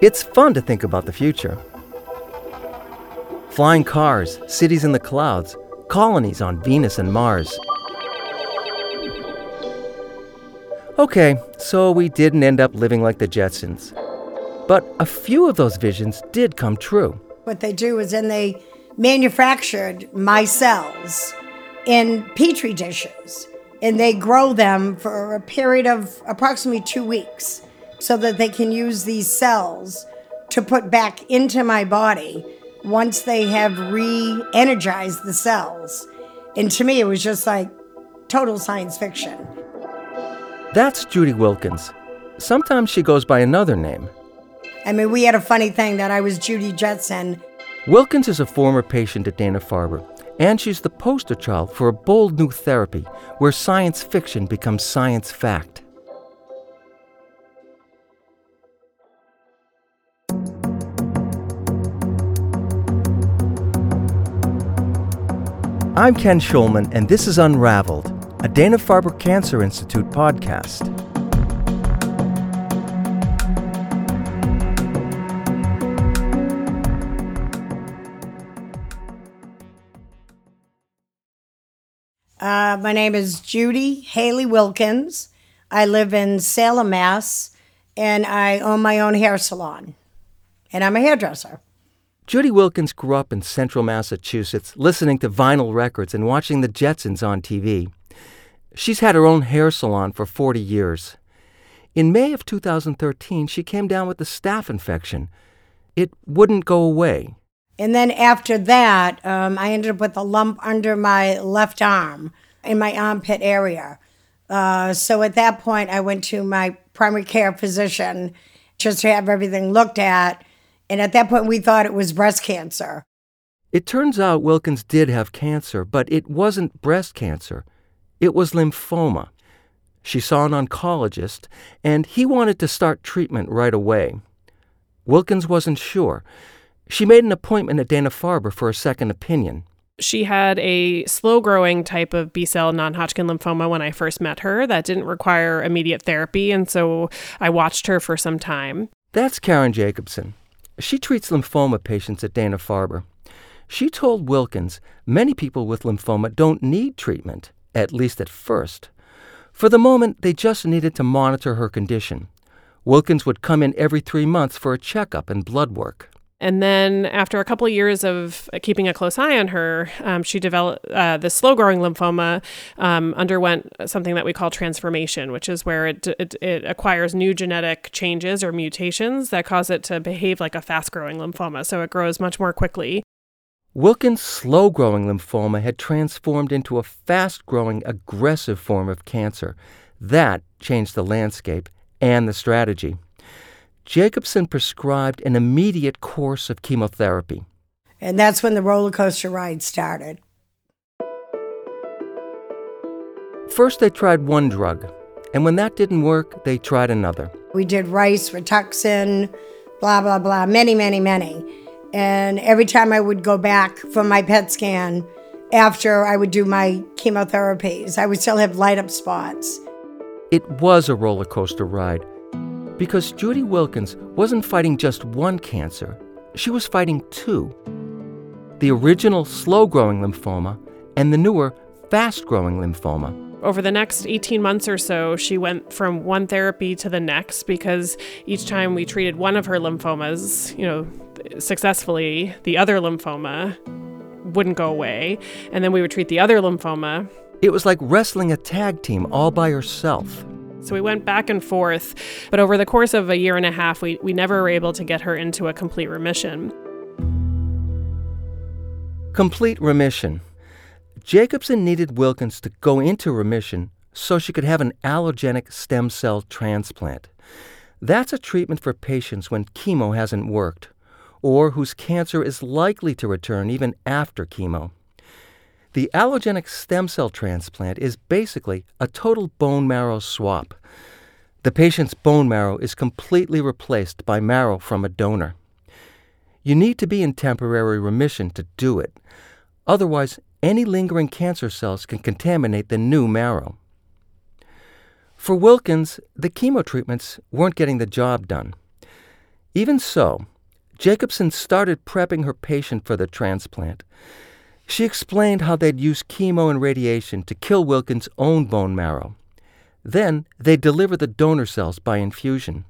It's fun to think about the future. Flying cars, cities in the clouds, colonies on Venus and Mars. Okay, so we didn't end up living like the Jetsons. But a few of those visions did come true. What they do is then they manufactured my cells in petri dishes and they grow them for a period of approximately two weeks so that they can use these cells to put back into my body once they have re energized the cells. And to me, it was just like total science fiction. That's Judy Wilkins. Sometimes she goes by another name. I mean, we had a funny thing that I was Judy Jetson. Wilkins is a former patient at Dana Farber, and she's the poster child for a bold new therapy where science fiction becomes science fact. I'm Ken Schulman, and this is Unraveled, a Dana Farber Cancer Institute podcast. Uh, my name is Judy Haley Wilkins. I live in Salem, Mass, and I own my own hair salon. And I'm a hairdresser. Judy Wilkins grew up in central Massachusetts, listening to vinyl records and watching the Jetsons on TV. She's had her own hair salon for 40 years. In May of 2013, she came down with a staph infection. It wouldn't go away. And then after that, um, I ended up with a lump under my left arm in my armpit area. Uh, so at that point, I went to my primary care physician just to have everything looked at. And at that point, we thought it was breast cancer. It turns out Wilkins did have cancer, but it wasn't breast cancer. It was lymphoma. She saw an oncologist, and he wanted to start treatment right away. Wilkins wasn't sure. She made an appointment at Dana Farber for a second opinion. She had a slow growing type of B cell non Hodgkin lymphoma when I first met her that didn't require immediate therapy, and so I watched her for some time. That's Caron Jacobson. She treats lymphoma patients at Dana Farber. She told Wilkins many people with lymphoma don't need treatment, at least at first. For the moment, they just needed to monitor her condition. Wilkins would come in every three months for a checkup and blood work. And then, after a couple of years of keeping a close eye on her, um, she developed uh, the slow growing lymphoma, um, underwent something that we call transformation, which is where it, it, it, acquires new genetic changes or mutations that cause it to behave like a fast growing lymphoma. So it grows much more quickly. Wilkins' slow growing lymphoma had transformed into a fast growing, aggressive form of cancer. That changed the landscape and the strategy. Jacobson prescribed an immediate course of chemotherapy. And that's when the roller coaster ride started. First, they tried one drug, and when that didn't work, they tried another. We did rice, Rituxan, blah, blah, blah, many, many, many. And every time I would go back for my PET scan, after I would do my chemotherapies, I would still have light up spots. It was a roller coaster ride because Judy Wilkins wasn't fighting just one cancer, she was fighting two the original slow growing lymphoma and the newer fast growing lymphoma. Over the next 18 months or so, she went from one therapy to the next because each time we treated one of her lymphomas, you know, successfully, the other lymphoma wouldn't go away. And then we would treat the other lymphoma. It was like wrestling a tag team all by herself. So we went back and forth, but over the course of a year and a half, we, we never were able to get her into a complete remission. Complete remission. Jacobson needed Wilkins to go into remission so she could have an allogenic stem cell transplant. That's a treatment for patients when chemo hasn't worked, or whose cancer is likely to return even after chemo. The allogenic stem cell transplant is basically a total bone marrow swap. The patient's bone marrow is completely replaced by marrow from a donor. You need to be in temporary remission to do it. Otherwise, any lingering cancer cells can contaminate the new marrow. For Wilkins, the chemo treatments weren't getting the job done. Even so, Jacobson started prepping her patient for the transplant. She explained how they'd use chemo and radiation to kill Wilkins' own bone marrow. Then they'd deliver the donor cells by infusion.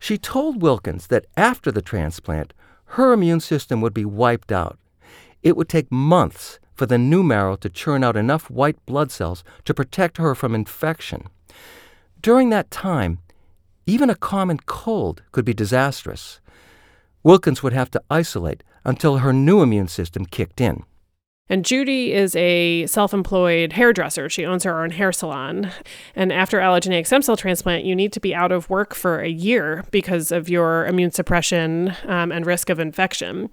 She told Wilkins that after the transplant, her immune system would be wiped out. It would take months for the new marrow to churn out enough white blood cells to protect her from infection. During that time, even a common cold could be disastrous. Wilkins would have to isolate until her new immune system kicked in. And Judy is a self employed hairdresser. She owns her own hair salon. And after allogeneic stem cell transplant, you need to be out of work for a year because of your immune suppression um, and risk of infection.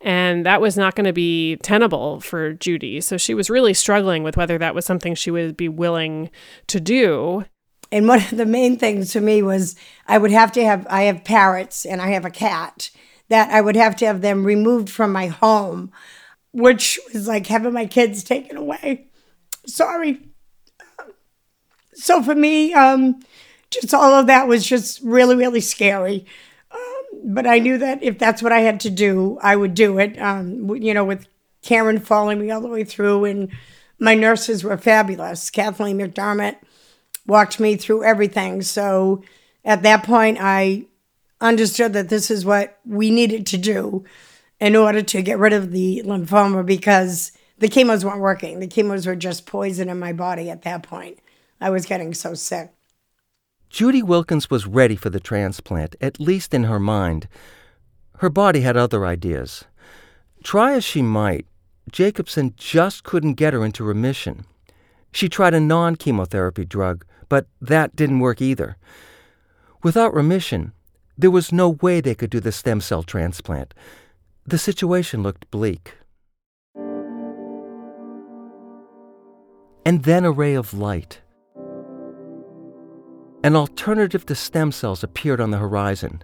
And that was not going to be tenable for Judy. So she was really struggling with whether that was something she would be willing to do. And one of the main things to me was I would have to have, I have parrots and I have a cat, that I would have to have them removed from my home which was like having my kids taken away. Sorry. So for me, um, just all of that was just really, really scary. Um, but I knew that if that's what I had to do, I would do it. Um, you know, with Caron following me all the way through, and my nurses were fabulous. Kathleen McDermott walked me through everything. So at that point, I understood that this is what we needed to do in order to get rid of the lymphoma because the chemos weren't working. The chemos were just poison in my body at that point. I was getting so sick. Judy Wilkins was ready for the transplant, at least in her mind. Her body had other ideas. Try as she might, Jacobson just couldn't get her into remission. She tried a non chemotherapy drug, but that didn't work either. Without remission, there was no way they could do the stem cell transplant. The situation looked bleak. And then a ray of light. An alternative to stem cells appeared on the horizon.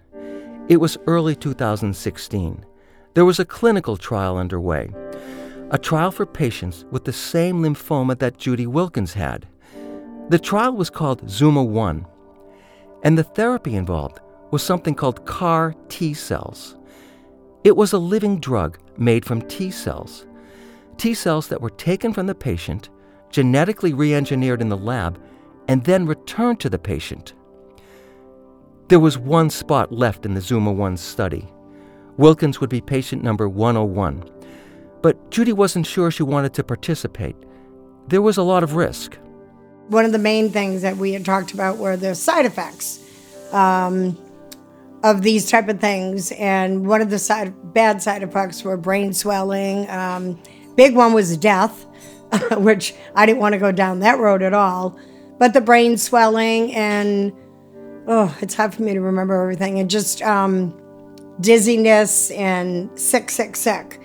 It was early 2016. There was a clinical trial underway, a trial for patients with the same lymphoma that Judy Wilkins had. The trial was called Zuma 1, and the therapy involved was something called CAR T cells. It was a living drug made from T cells. T cells that were taken from the patient, genetically re engineered in the lab, and then returned to the patient. There was one spot left in the Zuma 1 study. Wilkins would be patient number 101. But Judy wasn't sure she wanted to participate. There was a lot of risk. One of the main things that we had talked about were the side effects. Um, of these type of things. And one of the side, bad side effects were brain swelling. Um, big one was death, which I didn't want to go down that road at all. But the brain swelling and oh, it's hard for me to remember everything. And just um, dizziness and sick, sick, sick.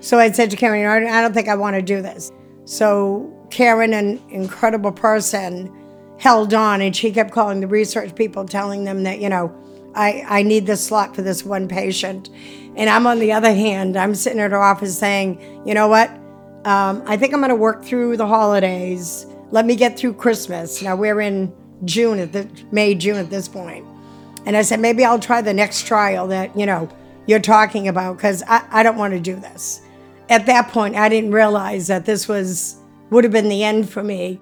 So I said to Caron, I don't think I want to do this. So Caron, an incredible person, held on and she kept calling the research people, telling them that, you know, I, I need this slot for this one patient. And I'm on the other hand, I'm sitting at her office saying, you know what? Um, I think I'm going to work through the holidays. Let me get through Christmas. Now we're in June at the May, June at this point. And I said, maybe I'll try the next trial that, you know, you're talking about because I, I don't want to do this. At that point, I didn't realize that this was would have been the end for me.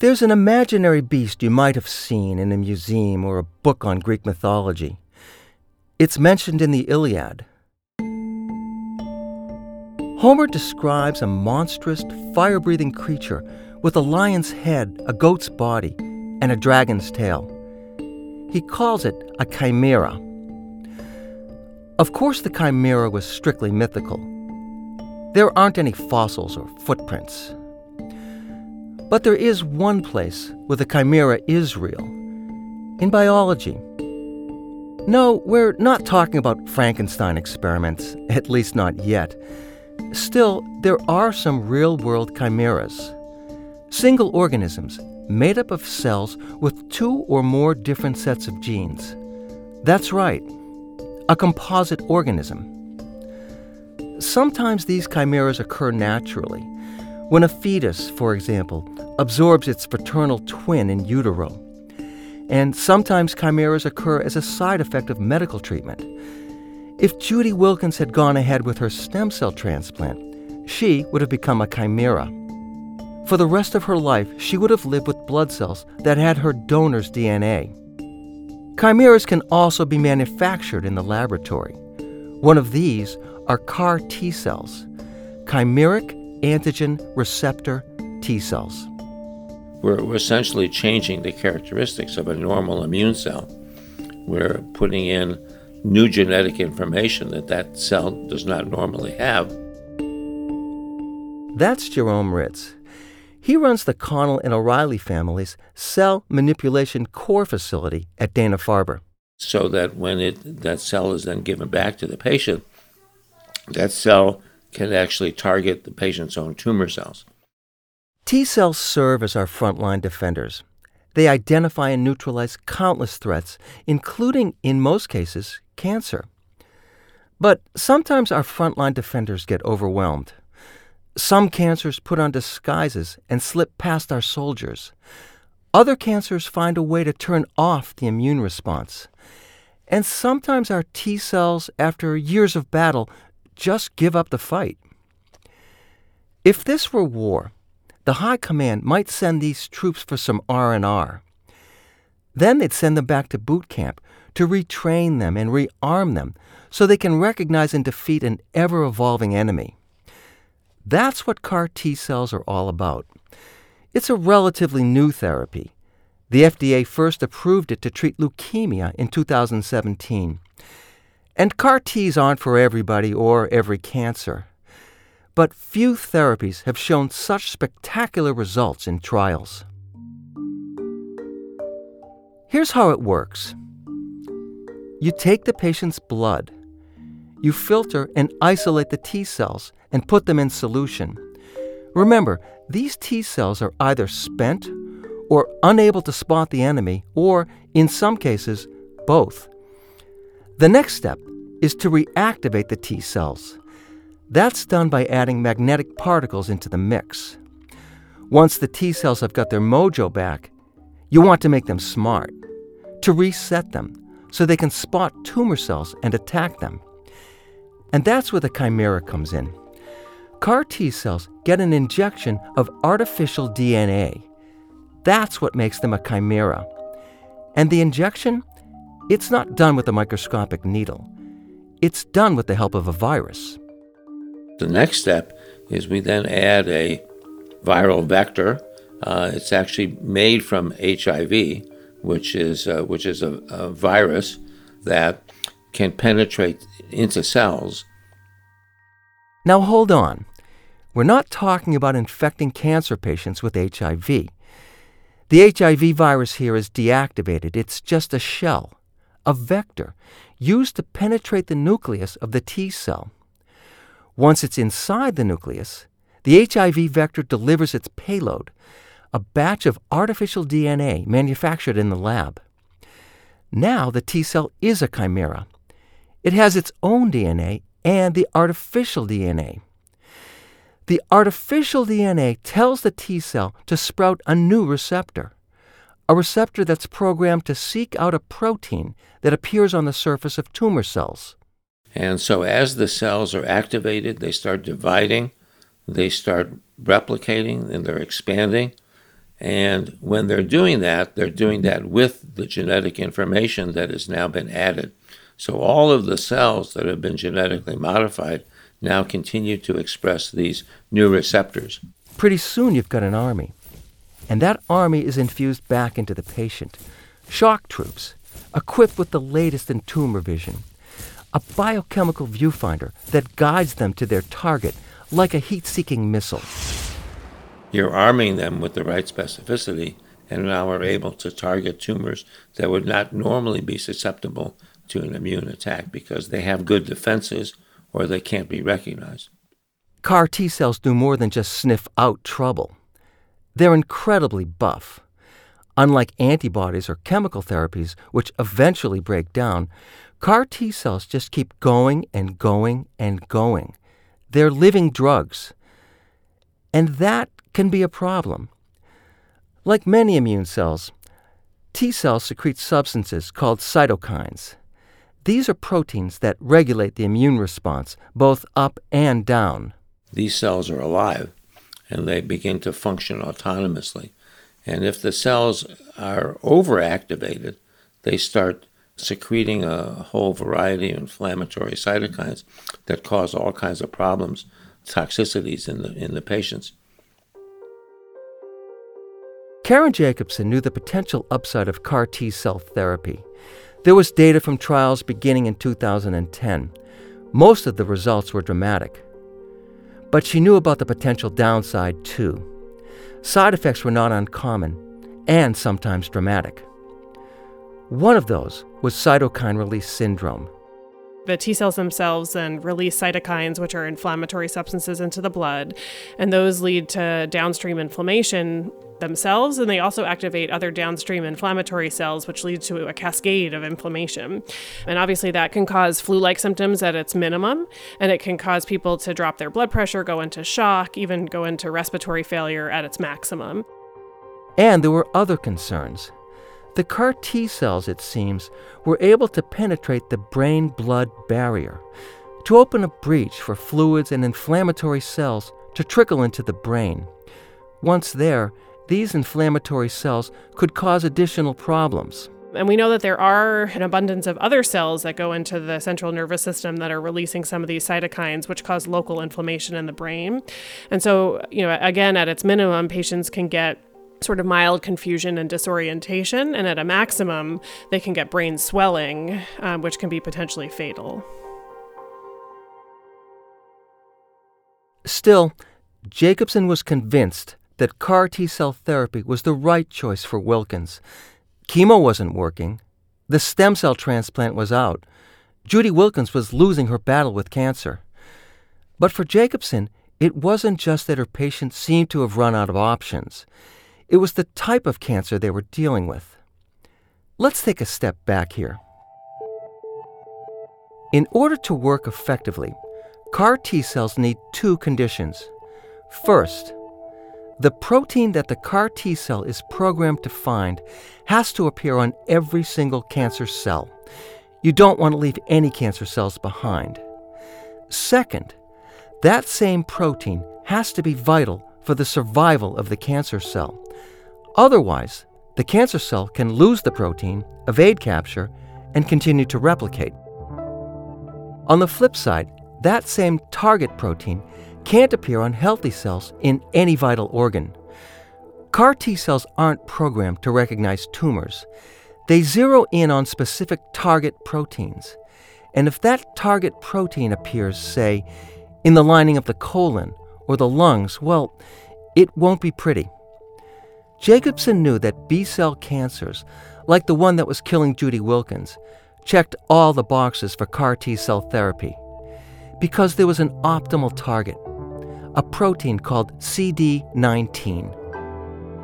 There's an imaginary beast you might have seen in a museum or a book on Greek mythology. It's mentioned in the Iliad. Homer describes a monstrous, fire breathing creature with a lion's head, a goat's body, and a dragon's tail. He calls it a chimera. Of course, the chimera was strictly mythical. There aren't any fossils or footprints. But there is one place where the chimera is real in biology. No, we're not talking about Frankenstein experiments, at least not yet. Still, there are some real world chimeras. Single organisms made up of cells with two or more different sets of genes. That's right, a composite organism. Sometimes these chimeras occur naturally when a fetus, for example, absorbs its fraternal twin in utero. and sometimes chimeras occur as a side effect of medical treatment. If Judy Wilkins had gone ahead with her stem cell transplant, she would have become a chimera. For the rest of her life, she would have lived with blood cells that had her donor's DNA. Chimeras can also be manufactured in the laboratory. One of these are CAR T cells, chimeric antigen receptor T cells. We're, we're essentially changing the characteristics of a normal immune cell. We're putting in new genetic information that that cell does not normally have. That's Jerome Ritz. He runs the Connell and O'Reilly family's cell manipulation core facility at Dana Farber. So that when it, that cell is then given back to the patient, that cell can actually target the patient's own tumor cells. T cells serve as our frontline defenders. They identify and neutralize countless threats, including, in most cases, cancer. But sometimes our frontline defenders get overwhelmed. Some cancers put on disguises and slip past our soldiers. Other cancers find a way to turn off the immune response. And sometimes our T cells, after years of battle, just give up the fight. If this were war, the High Command might send these troops for some R&R. Then they'd send them back to boot camp to retrain them and rearm them so they can recognize and defeat an ever-evolving enemy. That's what CAR T cells are all about. It's a relatively new therapy. The FDA first approved it to treat leukemia in 2017. And CAR Ts aren't for everybody or every cancer. But few therapies have shown such spectacular results in trials. Here's how it works you take the patient's blood, you filter and isolate the T cells and put them in solution. Remember, these T cells are either spent or unable to spot the enemy, or, in some cases, both. The next step is to reactivate the T cells. That's done by adding magnetic particles into the mix. Once the T cells have got their mojo back, you want to make them smart, to reset them so they can spot tumor cells and attack them. And that's where the chimera comes in. CAR T cells get an injection of artificial DNA. That's what makes them a chimera. And the injection? It's not done with a microscopic needle. It's done with the help of a virus. The next step is we then add a viral vector. Uh, it's actually made from HIV, which is, uh, which is a, a virus that can penetrate into cells. Now hold on. We're not talking about infecting cancer patients with HIV. The HIV virus here is deactivated. It's just a shell, a vector, used to penetrate the nucleus of the T cell. Once it's inside the nucleus, the HIV vector delivers its payload, a batch of artificial DNA manufactured in the lab. Now the T cell is a chimera. It has its own DNA and the artificial DNA. The artificial DNA tells the T cell to sprout a new receptor, a receptor that's programmed to seek out a protein that appears on the surface of tumor cells. And so, as the cells are activated, they start dividing, they start replicating, and they're expanding. And when they're doing that, they're doing that with the genetic information that has now been added. So, all of the cells that have been genetically modified now continue to express these new receptors. Pretty soon you've got an army. And that army is infused back into the patient. Shock troops, equipped with the latest in tumor vision. A biochemical viewfinder that guides them to their target like a heat seeking missile. You're arming them with the right specificity, and now are able to target tumors that would not normally be susceptible to an immune attack because they have good defenses or they can't be recognized. CAR T cells do more than just sniff out trouble. They're incredibly buff. Unlike antibodies or chemical therapies, which eventually break down, CAR T cells just keep going and going and going. They're living drugs. And that can be a problem. Like many immune cells, T cells secrete substances called cytokines. These are proteins that regulate the immune response, both up and down. These cells are alive and they begin to function autonomously. And if the cells are overactivated, they start secreting a whole variety of inflammatory cytokines that cause all kinds of problems, toxicities in the, in the patients. Caron Jacobson knew the potential upside of CAR T cell therapy. There was data from trials beginning in 2010. Most of the results were dramatic. But she knew about the potential downside too. Side effects were not uncommon and sometimes dramatic. One of those was cytokine release syndrome. The T cells themselves then release cytokines, which are inflammatory substances, into the blood, and those lead to downstream inflammation themselves, and they also activate other downstream inflammatory cells, which leads to a cascade of inflammation. And obviously, that can cause flu like symptoms at its minimum, and it can cause people to drop their blood pressure, go into shock, even go into respiratory failure at its maximum. And there were other concerns. The CAR T cells, it seems, were able to penetrate the brain blood barrier, to open a breach for fluids and inflammatory cells to trickle into the brain. Once there, these inflammatory cells could cause additional problems. And we know that there are an abundance of other cells that go into the central nervous system that are releasing some of these cytokines, which cause local inflammation in the brain. And so, you know, again, at its minimum, patients can get sort of mild confusion and disorientation, and at a maximum, they can get brain swelling, um, which can be potentially fatal. Still, Jacobson was convinced that CAR T cell therapy was the right choice for Wilkins. Chemo wasn't working, the stem cell transplant was out. Judy Wilkins was losing her battle with cancer. But for Jacobson, it wasn't just that her patient seemed to have run out of options. It was the type of cancer they were dealing with. Let's take a step back here. In order to work effectively, CAR T cells need two conditions. First, the protein that the CAR T cell is programmed to find has to appear on every single cancer cell. You don't want to leave any cancer cells behind. Second, that same protein has to be vital for the survival of the cancer cell. Otherwise, the cancer cell can lose the protein, evade capture, and continue to replicate. On the flip side, that same target protein can't appear on healthy cells in any vital organ. CAR T cells aren't programmed to recognize tumors. They zero in on specific target proteins. And if that target protein appears, say, in the lining of the colon or the lungs, well, it won't be pretty. Jacobson knew that B cell cancers, like the one that was killing Judy Wilkins, checked all the boxes for CAR T cell therapy because there was an optimal target, a protein called CD19.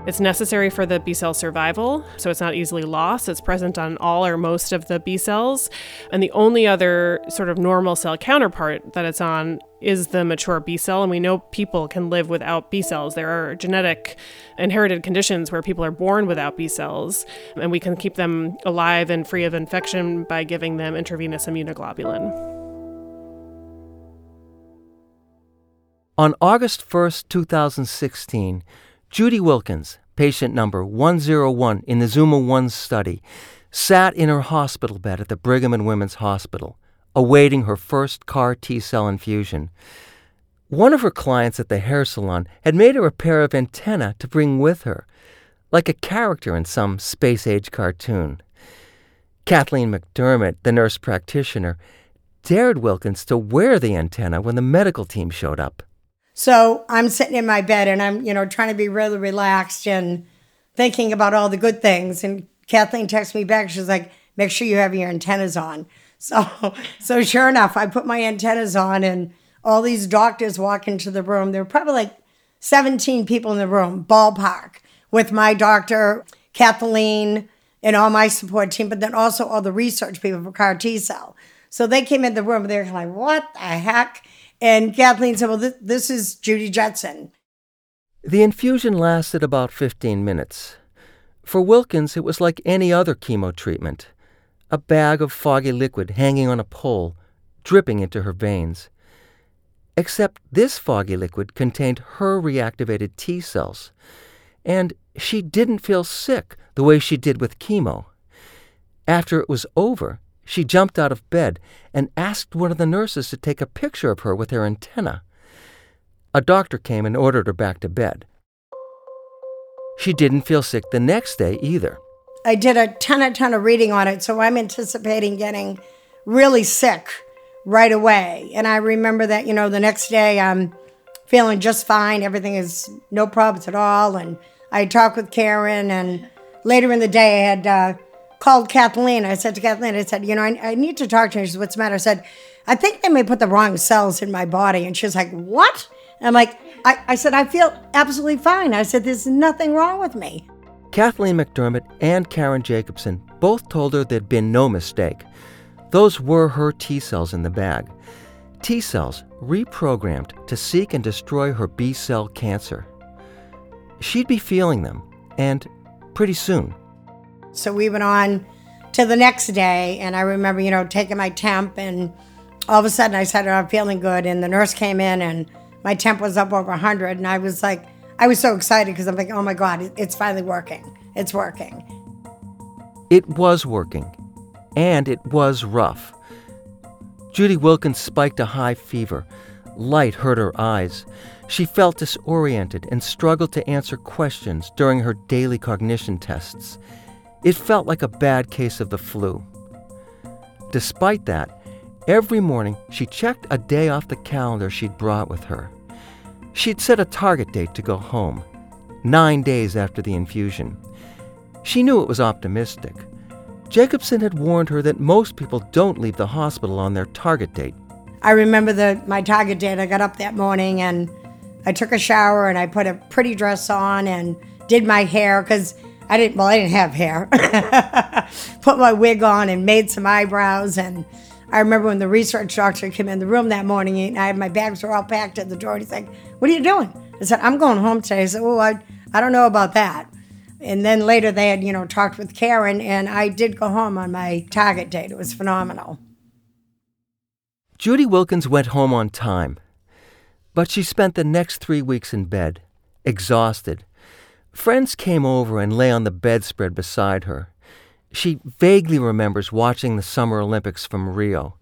It's necessary for the B cell survival, so it's not easily lost. It's present on all or most of the B cells. And the only other sort of normal cell counterpart that it's on is the mature B cell. And we know people can live without B cells. There are genetic inherited conditions where people are born without B cells, and we can keep them alive and free of infection by giving them intravenous immunoglobulin. On August 1st, 2016, Judy Wilkins, patient number 101 in the Zuma 1 study, sat in her hospital bed at the Brigham and Women's Hospital, awaiting her first CAR T cell infusion. One of her clients at the hair salon had made her a pair of antennae to bring with her, like a character in some space age cartoon. Kathleen McDermott, the nurse practitioner, dared Wilkins to wear the antenna when the medical team showed up. So I'm sitting in my bed and I'm, you know, trying to be really relaxed and thinking about all the good things. And Kathleen texts me back. She's like, make sure you have your antennas on. So, so sure enough, I put my antennas on and all these doctors walk into the room. There were probably like 17 people in the room, ballpark, with my doctor, Kathleen, and all my support team, but then also all the research people for CAR T cell. So they came in the room, they're like, what the heck? And Kathleen said, Well, th- this is Judy Jetson. The infusion lasted about 15 minutes. For Wilkins, it was like any other chemo treatment a bag of foggy liquid hanging on a pole, dripping into her veins. Except this foggy liquid contained her reactivated T cells, and she didn't feel sick the way she did with chemo. After it was over, she jumped out of bed and asked one of the nurses to take a picture of her with her antenna. A doctor came and ordered her back to bed. She didn't feel sick the next day either. I did a ton, a ton of reading on it, so I'm anticipating getting really sick right away. And I remember that, you know, the next day I'm feeling just fine. Everything is no problems at all. And I talked with Caron, and later in the day I had uh, called Kathleen. I said to Kathleen, I said, you know, I, I need to talk to you. She said, what's the matter? I said, I think they may put the wrong cells in my body. And she was like, what? And I'm like, I, I said, I feel absolutely fine. I said, there's nothing wrong with me. Kathleen McDermott and Caron Jacobson both told her there'd been no mistake. Those were her T cells in the bag. T cells reprogrammed to seek and destroy her B cell cancer. She'd be feeling them, and pretty soon. So we went on to the next day, and I remember, you know, taking my temp, and all of a sudden I said, oh, I'm feeling good. And the nurse came in, and my temp was up over 100, and I was like, I was so excited because I'm like, oh my God, it's finally working. It's working. It was working, and it was rough. Judy Wilkins spiked a high fever. Light hurt her eyes. She felt disoriented and struggled to answer questions during her daily cognition tests. It felt like a bad case of the flu. Despite that, every morning she checked a day off the calendar she'd brought with her. She'd set a target date to go home, nine days after the infusion. She knew it was optimistic. Jacobson had warned her that most people don't leave the hospital on their target date. I remember the, my target date. I got up that morning and I took a shower and I put a pretty dress on and did my hair because I didn't, well, I didn't have hair. put my wig on and made some eyebrows and I remember when the research doctor came in the room that morning and I had my bags were all packed at the door. And he's like, What are you doing? I said, I'm going home today. I said, Oh, I, I don't know about that. And then later they had, you know, talked with Caron and I did go home on my target date. It was phenomenal. Judy Wilkins went home on time, but she spent the next three weeks in bed, exhausted. Friends came over and lay on the bedspread beside her. She vaguely remembers watching the Summer Olympics from Rio,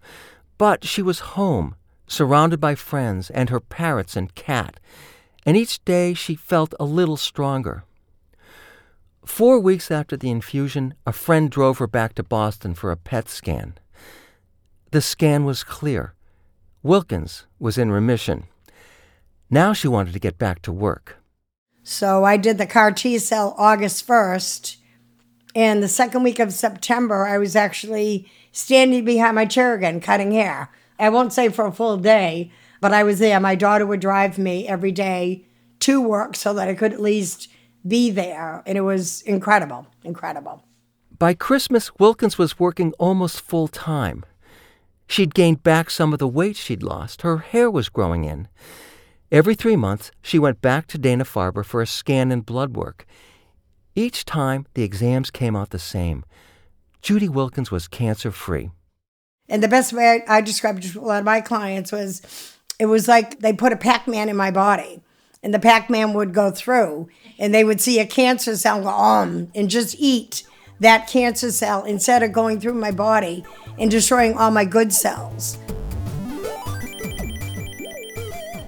but she was home, surrounded by friends and her parrots and cat, and each day she felt a little stronger. Four weeks after the infusion, a friend drove her back to Boston for a PET scan. The scan was clear. Wilkins was in remission. Now she wanted to get back to work. So I did the CAR T cell August 1st and the second week of September, I was actually standing behind my chair again, cutting hair. I won't say for a full day, but I was there. My daughter would drive me every day to work so that I could at least be there. And it was incredible, incredible. By Christmas, Wilkins was working almost full time. She'd gained back some of the weight she'd lost. Her hair was growing in. Every three months, she went back to Dana Farber for a scan and blood work. Each time, the exams came out the same. Judy Wilkins was cancer free. And the best way I, I described to a lot of my clients was it was like they put a Pac Man in my body, and the Pac Man would go through, and they would see a cancer cell go um and just eat that cancer cell instead of going through my body and destroying all my good cells.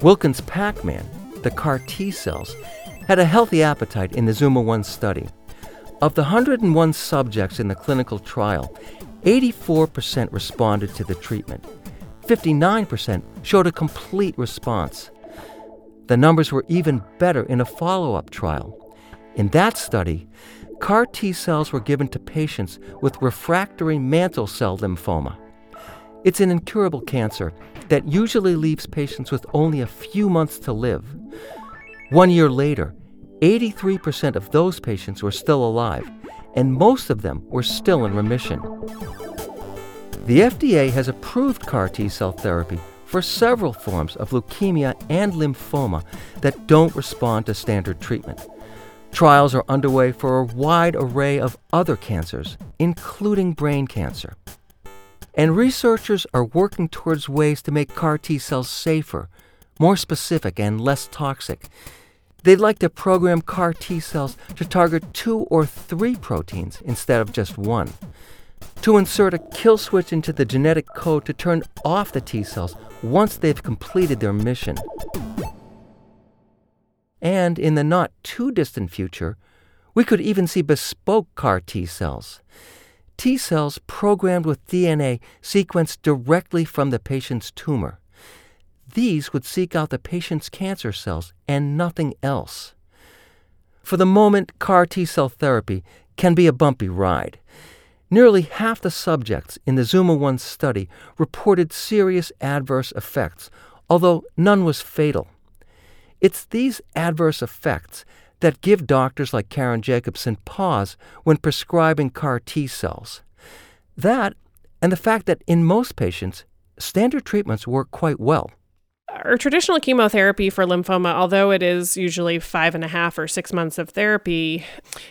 Wilkins Pac Man, the CAR T cells, had a healthy appetite in the Zuma 1 study. Of the 101 subjects in the clinical trial, 84% responded to the treatment. 59% showed a complete response. The numbers were even better in a follow up trial. In that study, CAR T cells were given to patients with refractory mantle cell lymphoma. It's an incurable cancer that usually leaves patients with only a few months to live. One year later, 83% of those patients were still alive, and most of them were still in remission. The FDA has approved CAR T cell therapy for several forms of leukemia and lymphoma that don't respond to standard treatment. Trials are underway for a wide array of other cancers, including brain cancer. And researchers are working towards ways to make CAR T cells safer, more specific, and less toxic. They'd like to program CAR T cells to target two or three proteins instead of just one. To insert a kill switch into the genetic code to turn off the T cells once they've completed their mission. And in the not too distant future, we could even see bespoke CAR T cells. T cells programmed with DNA sequenced directly from the patient's tumor. These would seek out the patient's cancer cells and nothing else. For the moment, CAR T cell therapy can be a bumpy ride. Nearly half the subjects in the Zuma 1 study reported serious adverse effects, although none was fatal. It's these adverse effects that give doctors like Caron Jacobson pause when prescribing CAR T cells. That, and the fact that in most patients, standard treatments work quite well. Our traditional chemotherapy for lymphoma, although it is usually five and a half or six months of therapy,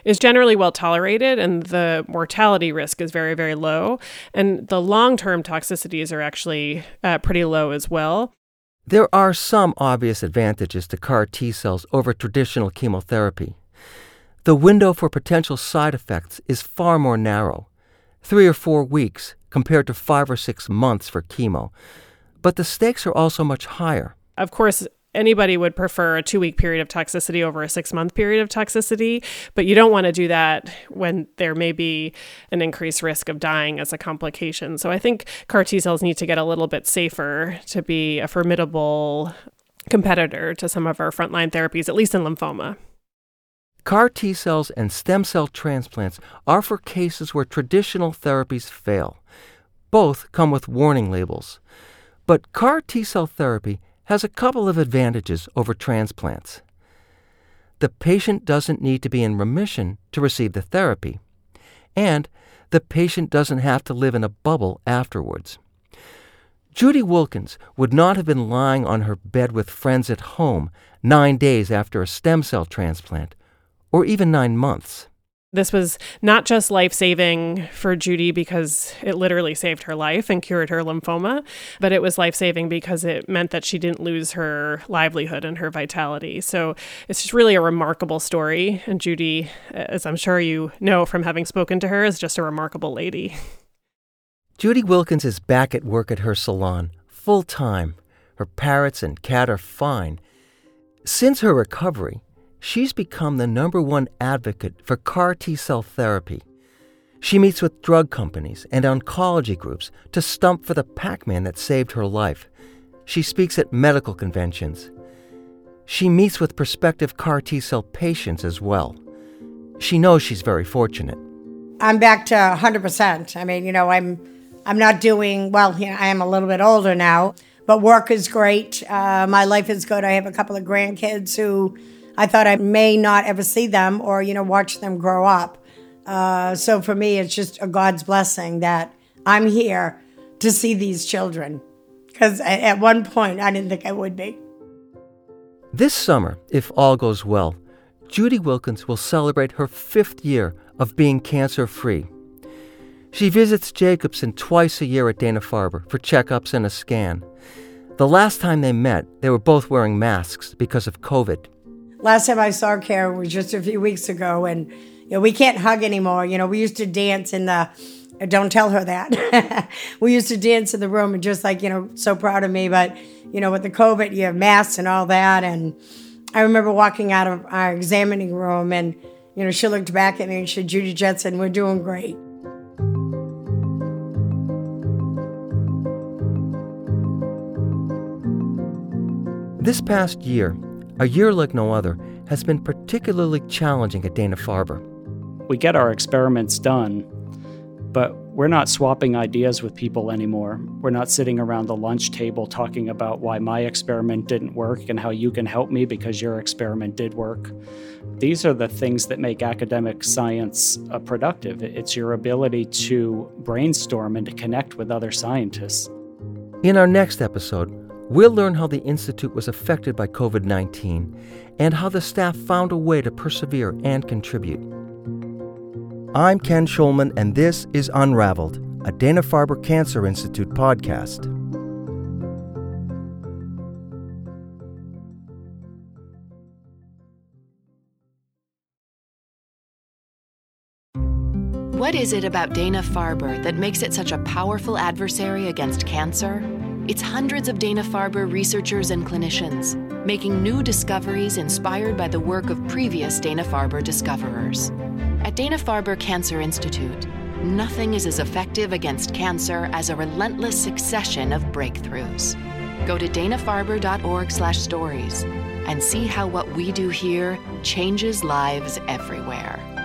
is generally well tolerated and the mortality risk is very, very low. And the long term toxicities are actually uh, pretty low as well. There are some obvious advantages to CAR T cells over traditional chemotherapy. The window for potential side effects is far more narrow, three or four weeks compared to five or six months for chemo. But the stakes are also much higher. Of course, anybody would prefer a two week period of toxicity over a six month period of toxicity, but you don't want to do that when there may be an increased risk of dying as a complication. So I think CAR T cells need to get a little bit safer to be a formidable competitor to some of our frontline therapies, at least in lymphoma. CAR T cells and stem cell transplants are for cases where traditional therapies fail. Both come with warning labels. But CAR T cell therapy has a couple of advantages over transplants. The patient doesn't need to be in remission to receive the therapy, and the patient doesn't have to live in a bubble afterwards. Judy Wilkins would not have been lying on her bed with friends at home nine days after a stem cell transplant, or even nine months. This was not just life saving for Judy because it literally saved her life and cured her lymphoma, but it was life saving because it meant that she didn't lose her livelihood and her vitality. So it's just really a remarkable story. And Judy, as I'm sure you know from having spoken to her, is just a remarkable lady. Judy Wilkins is back at work at her salon, full time. Her parrots and cat are fine. Since her recovery, she's become the number one advocate for CAR T cell therapy. She meets with drug companies and oncology groups to stump for the Pac Man that saved her life. She speaks at medical conventions. She meets with prospective CAR T cell patients as well. She knows she's very fortunate. I'm back to 100%. I mean, you know, I'm I'm not doing well. You know, I am a little bit older now, but work is great. Uh, my life is good. I have a couple of grandkids who I thought I may not ever see them or, you know, watch them grow up. Uh, so for me, it's just a God's blessing that I'm here to see these children. Because at one point, I didn't think I would be. This summer, if all goes well, Judy Wilkins will celebrate her fifth year of being cancer free. She visits Jacobson twice a year at Dana Farber for checkups and a scan. The last time they met, they were both wearing masks because of COVID. Last time I saw Caron was just a few weeks ago, and you know, we can't hug anymore. You know, we used to dance in the. Don't tell her that. we used to dance in the room, and just like you know, so proud of me. But you know, with the COVID, you have masks and all that, and I remember walking out of our examining room, and you know, she looked back at me and she said, "Judy Jetson, we're doing great." This past year, a year like no other, has been particularly challenging at Dana Farber. We get our experiments done, but we're not swapping ideas with people anymore. We're not sitting around the lunch table talking about why my experiment didn't work and how you can help me because your experiment did work. These are the things that make academic science uh, productive. It's your ability to brainstorm and to connect with other scientists. In our next episode, We'll learn how the Institute was affected by COVID 19 and how the staff found a way to persevere and contribute. I'm Ken Schulman, and this is Unraveled, a Dana Farber Cancer Institute podcast. What is it about Dana Farber that makes it such a powerful adversary against cancer? It's hundreds of Dana Farber researchers and clinicians making new discoveries inspired by the work of previous Dana Farber discoverers. At Dana Farber Cancer Institute, nothing is as effective against cancer as a relentless succession of breakthroughs. Go to danafarber.org/stories and see how what we do here changes lives everywhere.